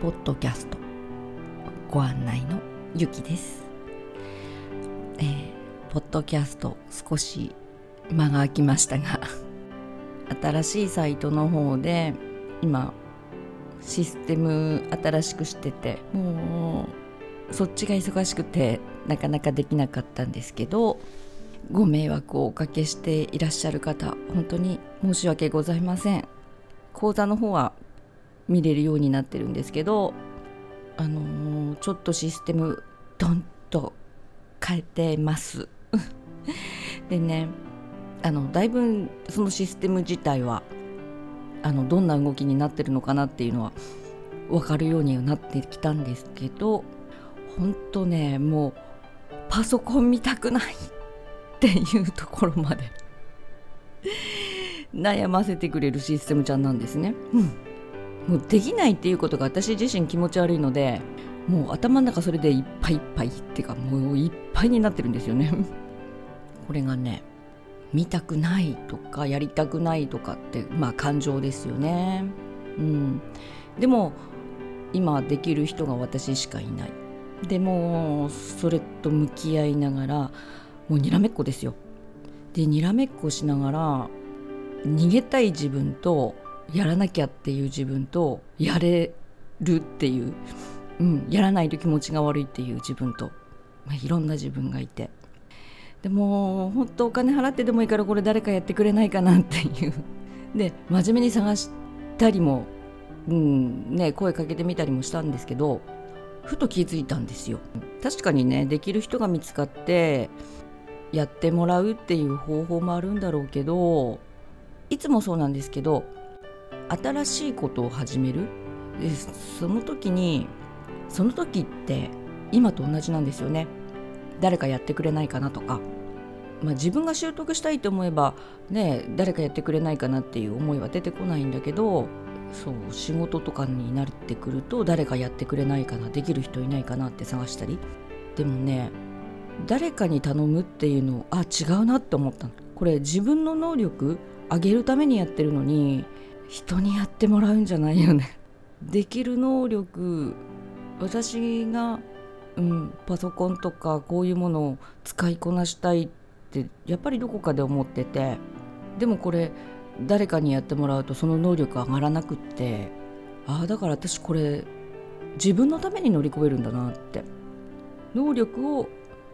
ポッドキャスト。ご案内のゆきです、えー、ポッドキャスト少し間が空きましたが新しいサイトの方で今システム新しくしててもうそっちが忙しくてなかなかできなかったんですけどご迷惑をおかけしていらっしゃる方本当に申し訳ございません。講座の方は見れるようになってるんですけどあのーちょっとシステムドンと変えてます でねあのだいぶそのシステム自体はあのどんな動きになってるのかなっていうのは分かるようにはなってきたんですけど本当ねもうパソコン見たくない っていうところまで 悩ませてくれるシステムちゃんなんですね。うんもうできないっていうことが私自身気持ち悪いのでもう頭の中それでいっぱいいっぱいっていうかもういっぱいになってるんですよね。これがね見たくないとかやりたくないとかってまあ感情ですよね。うん、でも今できる人が私しかいない。でもそれと向き合いながらもうにらめっこですよ。でにらめっこしながら逃げたい自分とやらなきゃっていう自分とやれるっていう、うん、やらないと気持ちが悪いっていう自分と、まあ、いろんな自分がいて。でも本当お金払ってでもいいからこれ誰かやってくれないかなっていう。で真面目に探したりも、うんね、声かけてみたりもしたんですけどふと気づいたんですよ。確かにねできる人が見つかってやってもらうっていう方法もあるんだろうけどいつもそうなんですけど新しいことを始める？でその時にその時って今と同じなんですよね。誰かやってくれないかなとか、まあ、自分が習得したいと思えばね誰かやってくれないかなっていう思いは出てこないんだけどそう仕事とかになってくると誰かやってくれないかなできる人いないかなって探したり。でもね誰かに頼むっていうのあ違うなって思ったの。これ自分の能力上げるためにやってるのに人にやってもらうんじゃないよね。できる能力私が、うん、パソコンとかこういうものを使いこなしたいってやっぱりどこかで思ってて。でもこれ誰かにやってもらうとその能力上がらなくって。ああだから私これ自分のために乗り越えるんだなって。能力を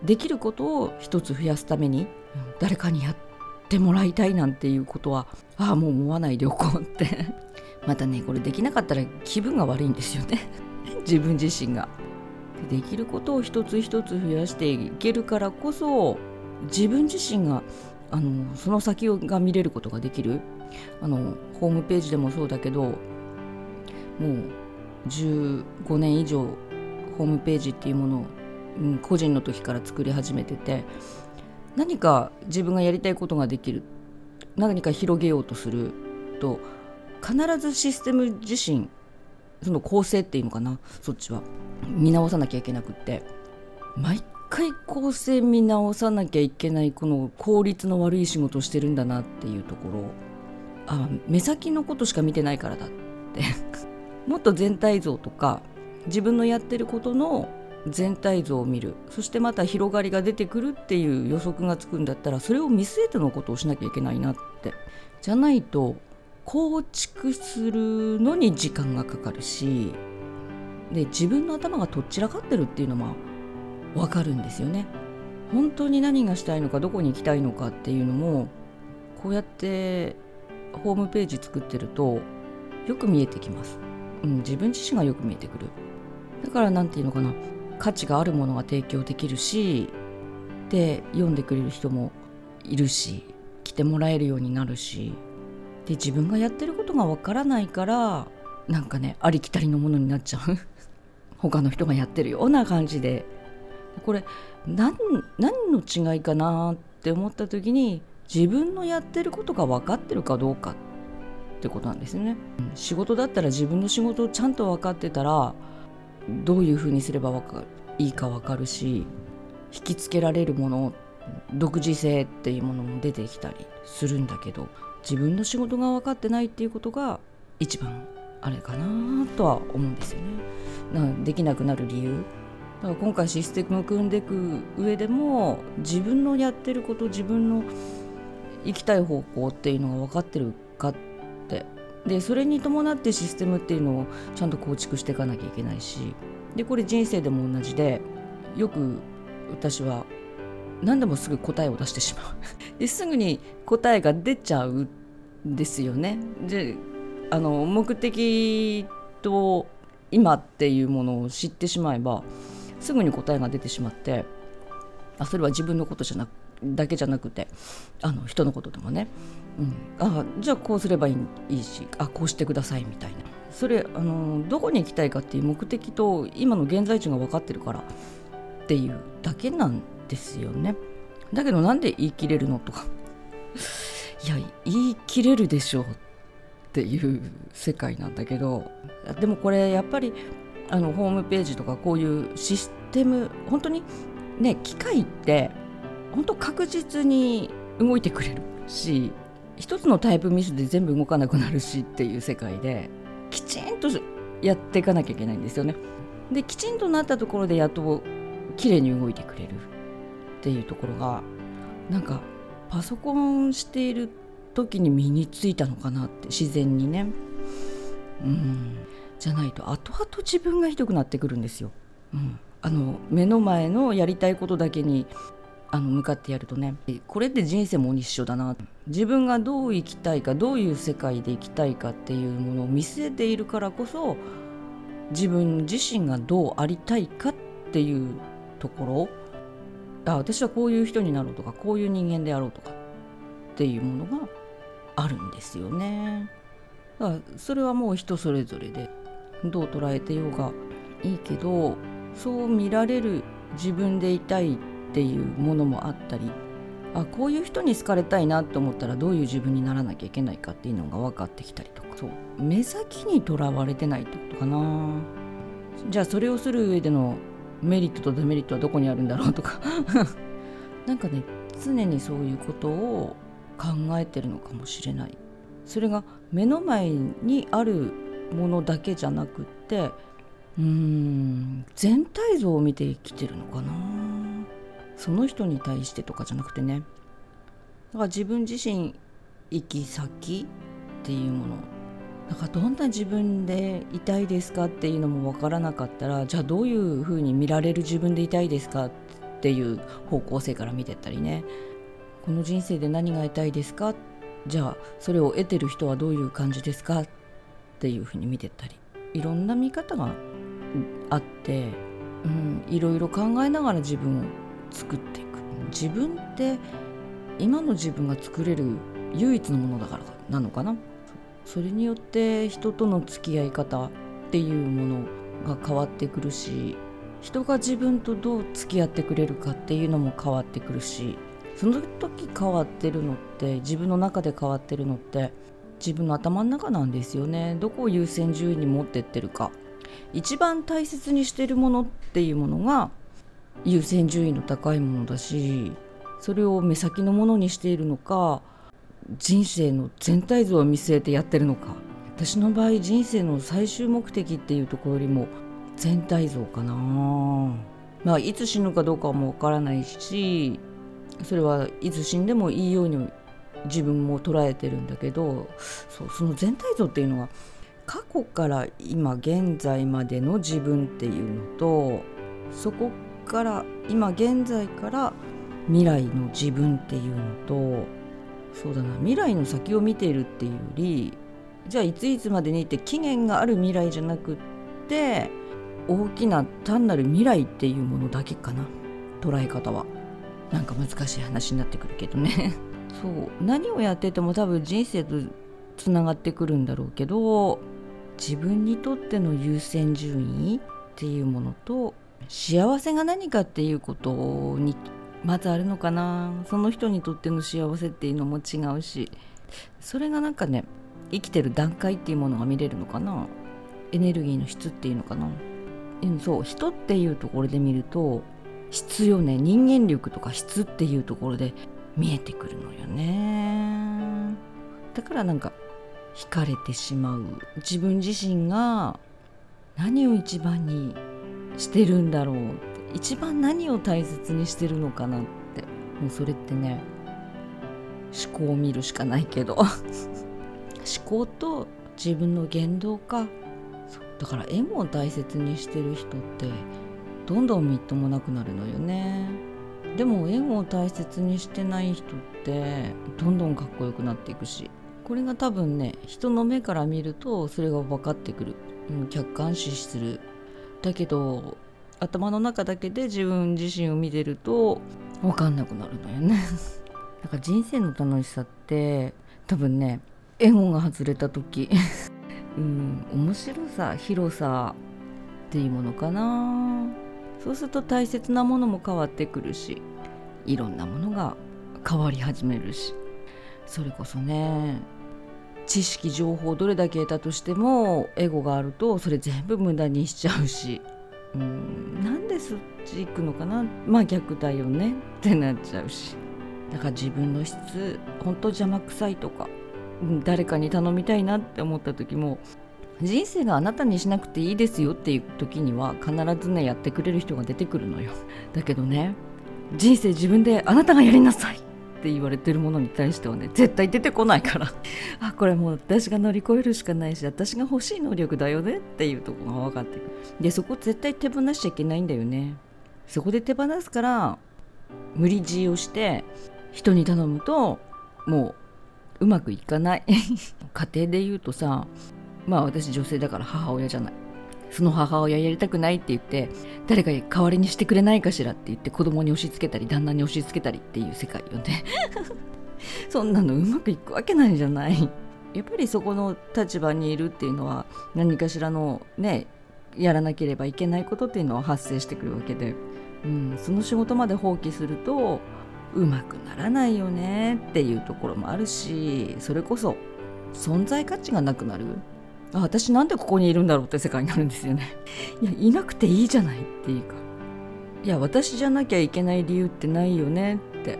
できることを一つ増やすために、うん。誰かにやってもらいたいなんていうことはああもう思わないでおこうって。またねこれできなかったら気分が悪いんですよね。自分自身が。でできることを一つ一つ増やしていけるからこそ自分自身があのその先が見れることができる。あのホームページでもそうだけどもう15年以上ホームページっていうものを、うん、個人の時から作り始めてて何か自分がやりたいことができる。何か広げようとすると必ずシステム自身その構成っていうのかなそっちは。見直さなきゃいけなくって。毎回構成見直さなきゃいけないこの効率の悪い仕事をしてるんだなっていうところ。あ目先のことしか見てないからだって。もっと全体像とか自分のやってることの全体像を見るそしてまた広がりが出てくるっていう予測がつくんだったらそれを見据えてのことをしなきゃいけないなってじゃないと構築するのに時間がかかるしで自分の頭がとっちらかってるっていうのも分かるんですよね。本当に何がしたいのかどこに行きたいのかっていうのもこうやってホームページ作ってるとよく見えてきます。うん、自分自身がよく見えてくる。だから何て言うのかな価値があるものが提供できるしで読んでくれる人もいるし来てもらえるようになるしで自分がやってることがわからないからなんかねありきたりのものになっちゃう。他の人がやってるような感じで。これ何何の違いかなって思った時に自分のやってることが分かってるかどうかってことなんですね。仕事だったら自分の仕事をちゃんと分かってたらどういうふうにすればかいいか分かるし引きつけられるもの独自性っていうものも出てきたりするんだけど自分の仕事が分かってないっていうことが一番あれかなとは思うんですよね。なできなくなる理由だから今回システムを組んでいく上でも自分のやってること自分の行きたい方向っていうのが分かってるかってでそれに伴ってシステムっていうのをちゃんと構築していかなきゃいけないし。でこれ人生でも同じでよく私は何でもすぐ答えを出してしまう。ですぐに答えが出ちゃうんですよね。であの目的と今っていうものを知ってしまえばすぐに答えが出てしまってあそれは自分のことじゃなだけじゃなくてあの人のことでもね、うん、あじゃあこうすればいいいいしあこうしてくださいみたいな。それあのどこに行きたいかっていう目的と今の現在地が分かってるからっていうだけなんですよね。だけどなんで言い切れるのとか。いや言い切れるでしょうっていう世界なんだけど。でもこれやっぱりあのホームページとかこういうシステム本当にね機械って本当確実に動いてくれるし一つのタイプミスで全部動かなくなるしっていう世界できちんとやっていかなきゃいけないんですよね。できちんとなったところでやっと綺麗に動いてくれるっていうところがなんかパソコンしている時に身についたのかなって自然にね。うんじゃないと後々自分がひどくなってくるんですよ。うん、あの目の前のやりたいことだけにあの向かってやるとね。これって人生も一緒だな自分がどう生きたいかどういう世界で生きたいかっていうものを見据えているからこそ自分自身がどうありたいかっていうところ。あ私はこういう人になろうとかこういう人間であろうとか。っていうものがあるんですよね。だからそれはもう人それぞれでどう捉えてようがいいけどそう見られる自分でいたいっていうものもあったりあこういう人に好かれたいなと思ったらどういう自分にならなきゃいけないかっていうのが分かってきたりとか。そう。目先にとらわれてないってことかな。じゃあそれをする上でのメリットとデメリットはどこにあるんだろうとか。なんかね常にそういうことを考えてるのかもしれない。それが目の前にあるものだけじゃなくってうーん全体像を見て生きてるのかなその人に対してとかじゃなくてね。だから自分自身行き先っていうもの。だかどんな自分でいたいですかっていうのも分からなかったらじゃあどういうふうに見られる自分でいたいですかっていう方向性から見てったりね。この人生で何が得たいですか？じゃあそれを得てる人はどういう感じですかっていうふうに見てったり。いろんな見方があって、うん、いろいろ考えながら自分を作っていく。自分って今の自分が作れる唯一のものだからなのかな？それによって人との付き合い方っていうものが変わってくるし人が自分とどう付き合ってくれるかっていうのも変わってくるしその時変わってるのって自分の中で変わってるのって自分の頭の中なんですよね。どこを優先順位に持ってってるか。一番大切にしてるものっていうものが優先順位の高いものだしそれを目先のものにしているのか人生の全体像を見据えてやってるのか。私の場合人生の最終目的っていうところよりも全体像かな。まあいつ死ぬかどうかもわからないしそれはいつ死んでもいいように自分も捉えてるんだけどそうその全体像っていうのは過去から今現在までの自分っていうのとそこから今現在から未来の自分っていうのとそうだな未来の先を見ているっていうよりじゃあいついつまでにって期限がある未来じゃなくって大きな単なる未来っていうものだけかな捉え方は。なんか難しい話になってくるけどね。そう。何をやってても多分人生とつながってくるんだろうけど自分にとっての優先順位っていうものと幸せが何かっていうことにまずあるのかな。その人にとっての幸せっていうのも違うし。それがなんかね生きてる段階っていうものが見れるのかな。エネルギーの質っていうのかな、そう人っていうところで見ると質よね人間力とか質っていうところで見えてくるのよね。だからなんか惹かれてしまう。自分自身が何を一番にしてるんだろう。一番何を大切にしてるのかなって。もうそれってね思考を見るしかないけど。思考と自分の言動か。だから縁を大切にしてる人ってどんどんみっともなくなるのよね。でも縁を大切にしてない人ってどんどんかっこよくなっていくし。これが多分ね人の目から見るとそれが分かってくる、客観視する。だけど頭の中だけで自分自身を見てると分かんなくなるのよね。だから人生の楽しさって多分ねエゴが外れた時。うん面白さ広さっていうものかな。そうすると大切なものも変わってくるしいろんなものが変わり始めるし。それこそね知識情報どれだけ得たとしてもエゴがあるとそれ全部無駄にしちゃうし。うんなんでそっち行くのかな。まあ逆だよねってなっちゃうし。だから自分の質本当邪魔くさいとか誰かに頼みたいなって思った時も人生があなたにしなくていいですよっていう時には必ずねやってくれる人が出てくるのよ。だけどね人生自分であなたがやりなさい。って言われてるものに対してはね絶対出てこないから。あこれもう私が乗り越えるしかないし私が欲しい能力だよねっていうとこが分かってくる。でそこ絶対手放しちゃいけないんだよね。そこで手放すから無理強いをして人に頼むともううまくいかない。家庭で言うとさまあ私女性だから母親じゃない。その母親やりたくないって言って誰か代わりにしてくれないかしらって言って子供に押し付けたり旦那に押し付けたりっていう世界よね。そんなのうまくいくわけないじゃない。やっぱりそこの立場にいるっていうのは何かしらのねやらなければいけないことっていうのは発生してくるわけで、うん、その仕事まで放棄するとうまくならないよねっていうところもあるしそれこそ存在価値がなくなる。私なんでここにいるんだろうって世界になるんですよね。いやいなくていいじゃないっていうか。いや私じゃなきゃいけない理由ってないよねって。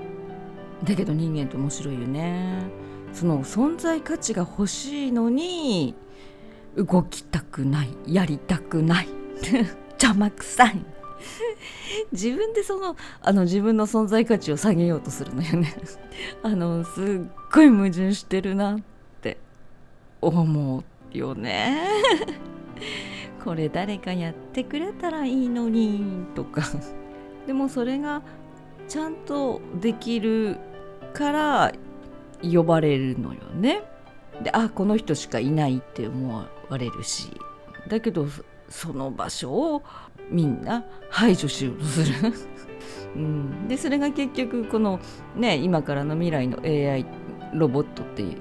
だけど人間って面白いよね。その存在価値が欲しいのに動きたくない。やりたくない。邪魔くさい。自分でそのあの自分の存在価値を下げようとするのよね。あのすっごい矛盾してるなって思う。よね。これ誰かやってくれたらいいのにとか。でもそれがちゃんとできるから呼ばれるのよね。であこの人しかいないって思われるし。だけどその場所をみんな排除しようとする。うん、でそれが結局このね今からの未来の AI ロボットっていう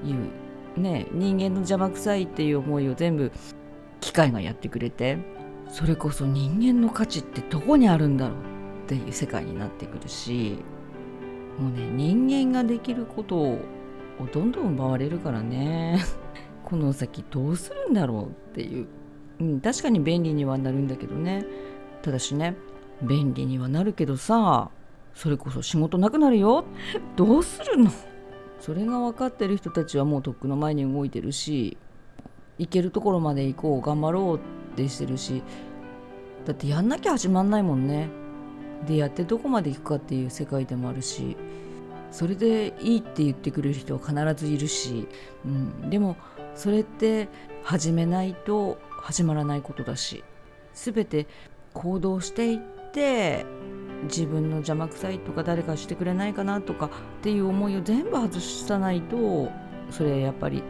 ね人間の邪魔くさいっていう思いを全部機械がやってくれてそれこそ人間の価値ってどこにあるんだろうっていう世界になってくるしもうね人間ができることをどんどん奪われるからね。この先どうするんだろうっていう、うん、確かに便利にはなるんだけどね。ただしね便利にはなるけどさそれこそ仕事なくなるよ。どうするの？それが分かってる人たちはもうとっくの前に動いてるし行けるところまで行こう頑張ろうってしてるし。だってやんなきゃ始まんないもんね。でやってどこまで行くかっていう世界でもあるし。それでいいって言ってくれる人は必ずいるし、うん、でもそれって始めないと始まらないことだし。全て行動していって自分の邪魔くさいとか誰かしてくれないかなとかっていう思いを全部外さないとそれやっぱり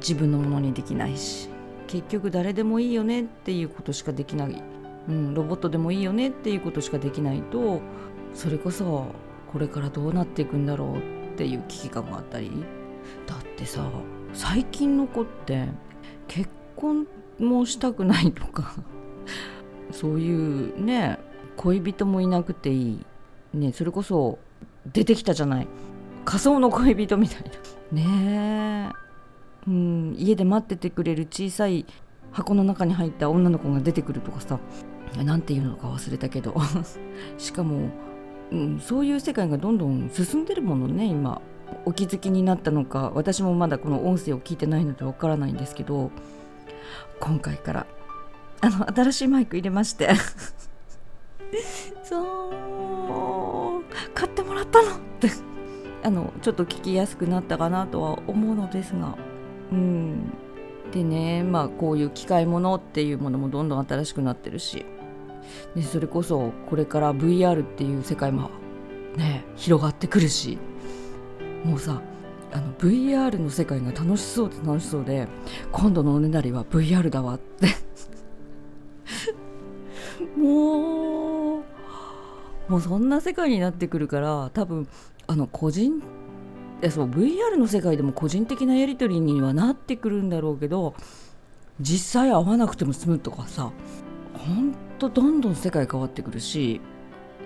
自分のものにできないし結局誰でもいいよねっていうことしかできない、うん、ロボットでもいいよねっていうことしかできないとそれこそこれからどうなっていくんだろうっていう危機感があったり。だってさ最近の子って結婚もしたくないとかそういうね恋人もいなくていい。ねそれこそ出てきたじゃない。仮想の恋人みたいな。ねえ。うん家で待っててくれる小さい箱の中に入った女の子が出てくるとかさ。何て言うのか忘れたけど。しかも、うん、そういう世界がどんどん進んでるものね今。お気づきになったのか私もまだこの音声を聞いてないのでわからないんですけど。今回からあの新しいマイク入れまして そう買ってもらったのってあのちょっと聞きやすくなったかなとは思うのですがうん。でねまあこういう機械ものっていうものもどんどん新しくなってるしでそれこそこれから VR っていう世界もね広がってくるしもうさあの VR の世界が楽しそうで楽しそうで今度のおねだりは VR だわって。もうもうそんな世界になってくるから多分あの個人そう VR の世界でも個人的なやり取りにはなってくるんだろうけど実際会わなくても済むとかさほんとどんどん世界変わってくるし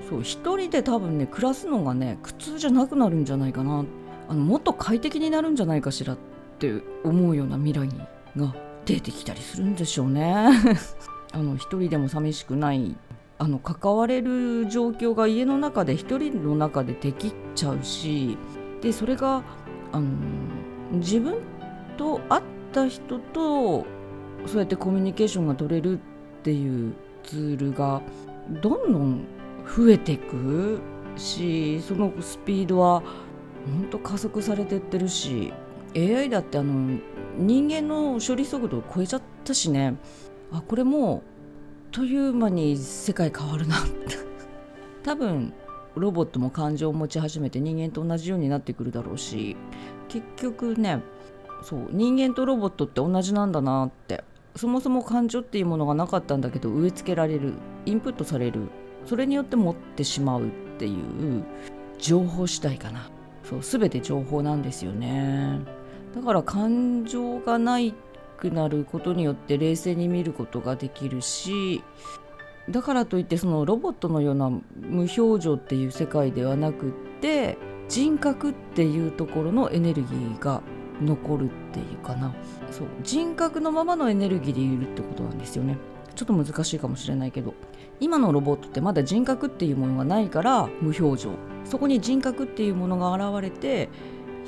そう一人で多分ね暮らすのがね苦痛じゃなくなるんじゃないかなあのもっと快適になるんじゃないかしらって思うような未来が出てきたりするんでしょうね。あの一人でも寂しくないあの関われる状況が家の中で一人の中でできちゃうしでそれがあの自分と会った人とそうやってコミュニケーションが取れるっていうツールがどんどん増えていくしそのスピードは本当加速されてってるし AI だってあの人間の処理速度を超えちゃったしね。あこれもうという間に世界変わるな 多分ロボットも感情を持ち始めて人間と同じようになってくるだろうし結局ねそう人間とロボットって同じなんだなって。そもそも感情っていうものがなかったんだけど植え付けられるインプットされるそれによって持ってしまうっていう情報次第かな。そう全て情報なんですよね。だから感情がないくなることによって冷静に見ることができるしだからといってそのロボットのような無表情っていう世界ではなくって人格っていうところのエネルギーが残るっていうかな。そう人格のままのエネルギーでいるってことなんですよね。ちょっと難しいかもしれないけど。今のロボットってまだ人格っていうものがないから無表情。そこに人格っていうものが現れて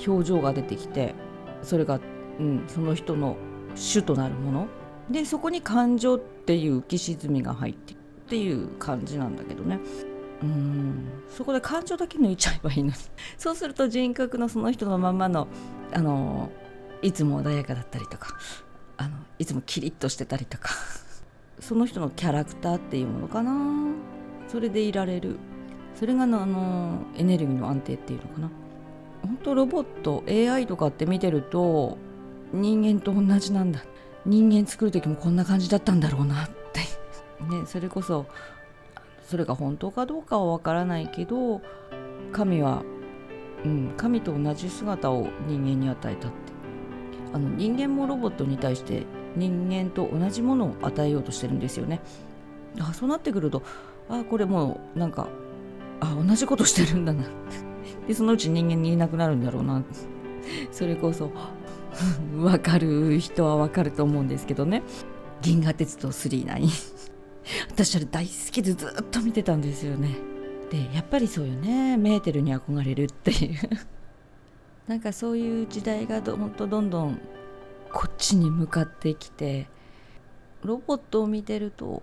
表情が出てきてそれが、うん、その人の主となるもの。でそこに感情っていう浮き沈みが入ってっていう感じなんだけどね。うん。そこで感情だけ抜いちゃえばいいのに。そうすると人格のその人のまんまのあのいつも穏やかだったりとかあのいつもキリッとしてたりとか その人のキャラクターっていうものかな。それでいられる。それがあのエネルギーの安定っていうのかな。本当ロボット AI とかって見てると人間と同じなんだ。人間作る時もこんな感じだったんだろうなって。ねそれこそそれが本当かどうかはわからないけど神は、うん、神と同じ姿を人間に与えたって。あの人間もロボットに対して人間と同じものを与えようとしてるんですよね。あそうなってくるとあこれもうなんかあ同じことしてるんだなでそのうち人間にいなくなるんだろうなそれこそ わかる人はわかると思うんですけどね。銀河鉄道999 私あれ大好きでずっと見てたんですよね。でやっぱりそうよね。メーテルに憧れるっていう。なんかそういう時代がどんどんどんどんこっちに向かってきてロボットを見てると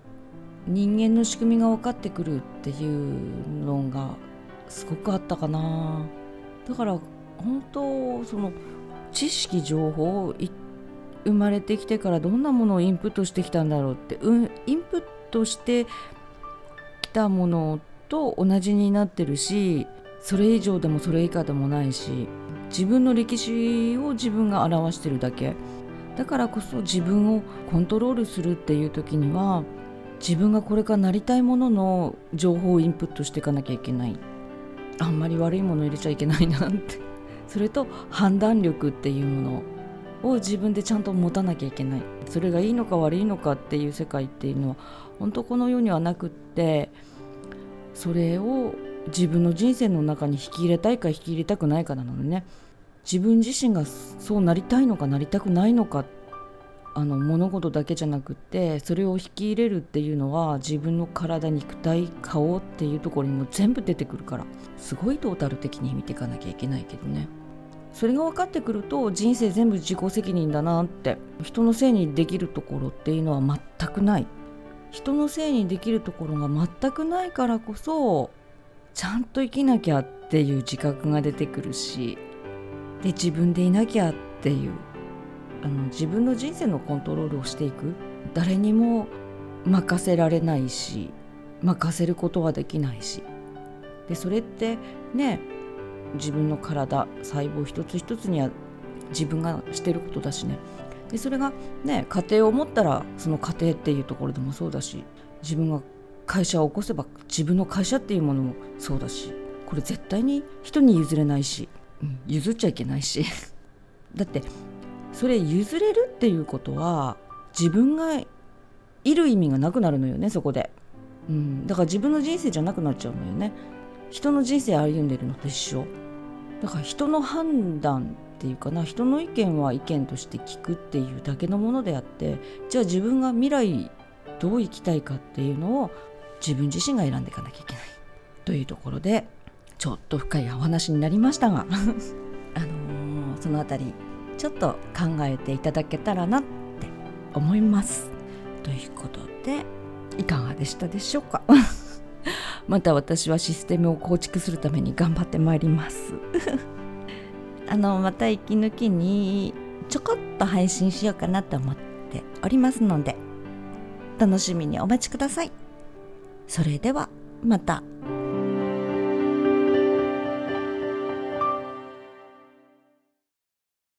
人間の仕組みが分かってくるっていうのがすごくあったかな。だから本当その知識情報を生まれてきてからどんなものをインプットしてきたんだろうって、うん、インプットしてきたものと同じになってるしそれ以上でもそれ以下でもないし自分の歴史を自分が表してるだけ。だからこそ自分をコントロールするっていう時には自分がこれからなりたいものの情報をインプットしていかなきゃいけない。あんまり悪いもの入れちゃいけないなって。それと判断力っていうものを自分でちゃんと持たなきゃいけないそれがいいのか悪いのかっていう世界っていうのは本当この世にはなくってそれを自分の人生の中に引き入れたいか引き入れたくないかなのね自分自身がそうなりたいのかなりたくないのかあの物事だけじゃなくってそれを引き入れるっていうのは自分の体肉体顔っていうところにも全部出てくるからすごいトータル的に見ていかなきゃいけないけどね。それが分かってくると人生全部自己責任だなって。人のせいにできるところっていうのは全くない。人のせいにできるところが全くないからこそちゃんと生きなきゃっていう自覚が出てくるしで自分でいなきゃっていうあの自分の人生のコントロールをしていく。誰にも任せられないし任せることはできないし。でそれってね自分の体細胞一つ一つには自分がしてることだしね。でそれがね家庭を持ったらその家庭っていうところでもそうだし自分が会社を起こせば自分の会社っていうものもそうだしこれ絶対に人に譲れないし、うん、譲っちゃいけないし。だってそれ譲れるっていうことは自分がいる意味がなくなるのよねそこで、うん、だから自分の人生じゃなくなっちゃうのよね。人の人生歩んでるのと一緒。だから人の判断っていうかな人の意見は意見として聞くっていうだけのものであってじゃあ自分が未来どう生きたいかっていうのを自分自身が選んでいかなきゃいけない。というところでちょっと深いお話になりましたが あのー、その辺りちょっと考えていただけたらなって思います。ということでいかがでしたでしょうか？また私はシステムを構築するために頑張ってまいります あのまた息抜きにちょこっと配信しようかなと思っておりますので楽しみにお待ちくださいそれではまた。